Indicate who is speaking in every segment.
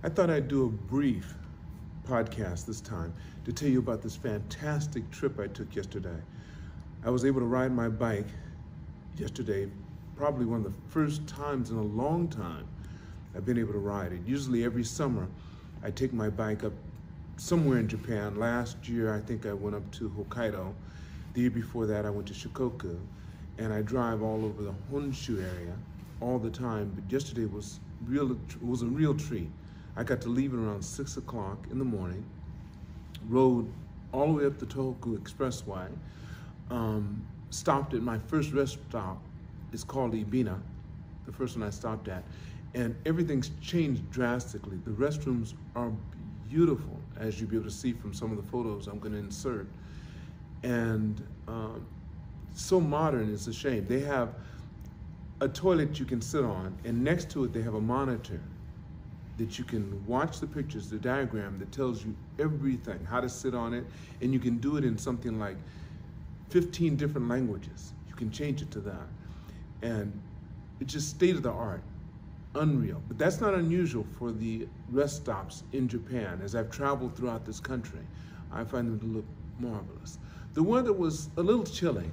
Speaker 1: I thought I'd do a brief podcast this time to tell you about this fantastic trip I took yesterday. I was able to ride my bike yesterday, probably one of the first times in a long time I've been able to ride it. Usually every summer I take my bike up somewhere in Japan. Last year I think I went up to Hokkaido. The year before that I went to Shikoku and I drive all over the Honshu area all the time. But yesterday was real was a real treat. I got to leave around six o'clock in the morning, rode all the way up the Tohoku Expressway, um, stopped at my first rest stop. It's called Ebina, the first one I stopped at, and everything's changed drastically. The restrooms are beautiful, as you'll be able to see from some of the photos I'm going to insert, and um, so modern. It's a shame. They have a toilet you can sit on, and next to it they have a monitor that you can watch the pictures, the diagram that tells you everything, how to sit on it, and you can do it in something like 15 different languages. You can change it to that. And it's just state of the art, unreal. But that's not unusual for the rest stops in Japan. As I've traveled throughout this country, I find them to look marvelous. The weather was a little chilly.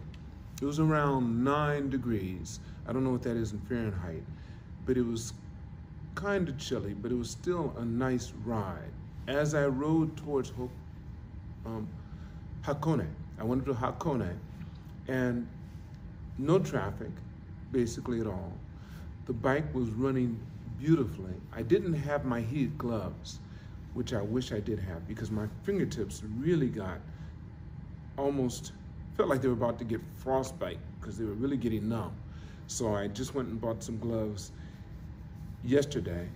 Speaker 1: It was around nine degrees. I don't know what that is in Fahrenheit, but it was kind of chilly, but it was still a nice ride. As I rode towards um, Hakone, I went to Hakone, and no traffic, basically at all. The bike was running beautifully. I didn't have my heated gloves, which I wish I did have, because my fingertips really got almost, felt like they were about to get frostbite, because they were really getting numb. So I just went and bought some gloves yesterday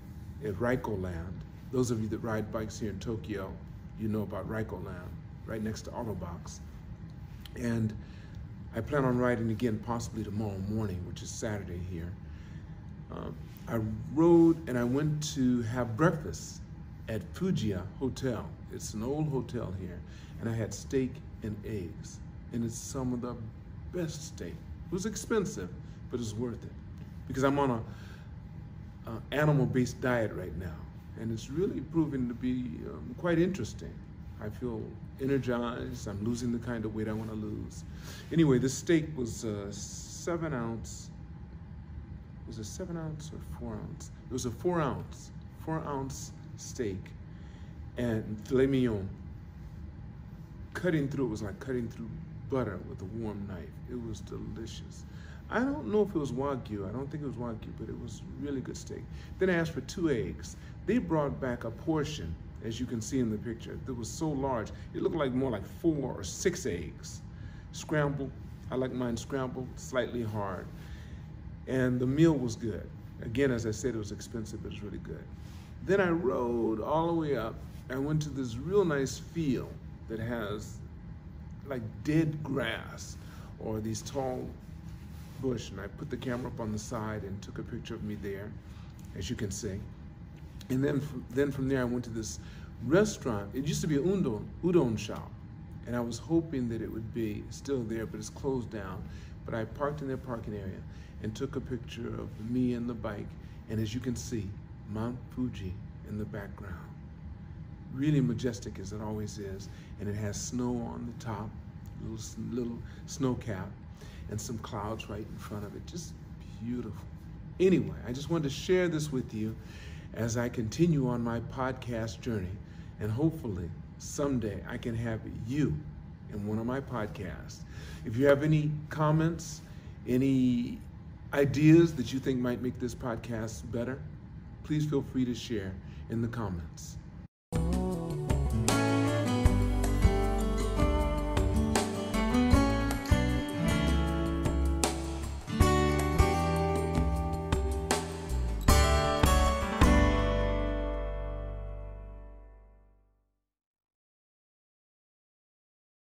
Speaker 1: at Lycoland. Those of you that ride bikes here in Tokyo, you know about Lycoland, right next to Autobacs. And I plan on riding again possibly tomorrow morning, which is Saturday here. Um, I rode and I went to have breakfast at Fujiya Hotel. It's an old hotel here. And I had steak and eggs. And it's some of the best steak. It was expensive, but it's worth it. Because I'm on a uh, animal-based diet right now, and it's really proven to be um, quite interesting. I feel energized. I'm losing the kind of weight I want to lose. Anyway, the steak was uh, seven ounce. Was it seven ounce or four ounce? It was a four ounce, four ounce steak, and filet mignon. Cutting through it was like cutting through butter with a warm knife. It was delicious. I don't know if it was Wagyu. I don't think it was Wagyu, but it was really good steak. Then I asked for two eggs. They brought back a portion, as you can see in the picture, that was so large. It looked like more like four or six eggs. Scrambled. I like mine scrambled, slightly hard. And the meal was good. Again, as I said, it was expensive, but it was really good. Then I rode all the way up. I went to this real nice field that has like dead grass or these tall bush and I put the camera up on the side and took a picture of me there, as you can see. And then from, then from there I went to this restaurant. It used to be a udon, udon shop. And I was hoping that it would be still there, but it's closed down. But I parked in their parking area and took a picture of me and the bike. And as you can see, Mount Fuji in the background. Really majestic as it always is. And it has snow on the top, little, little snow cap and some clouds right in front of it. Just beautiful. Anyway, I just wanted to share this with you as I continue on my podcast journey. And hopefully, someday I can have you in one of my podcasts. If you have any comments, any ideas that you think might make this podcast better, please feel free to share in the comments.